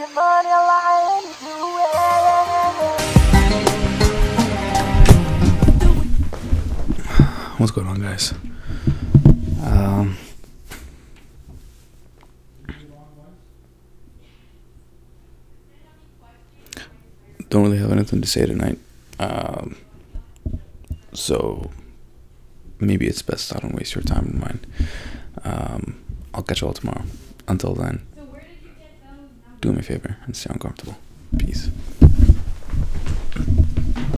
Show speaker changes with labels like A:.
A: What's going on, guys? Um, don't really have anything to say tonight. Um, so maybe it's best I don't waste your time and mine. Um, I'll catch you all tomorrow. Until then, do me a favor and stay uncomfortable. Peace.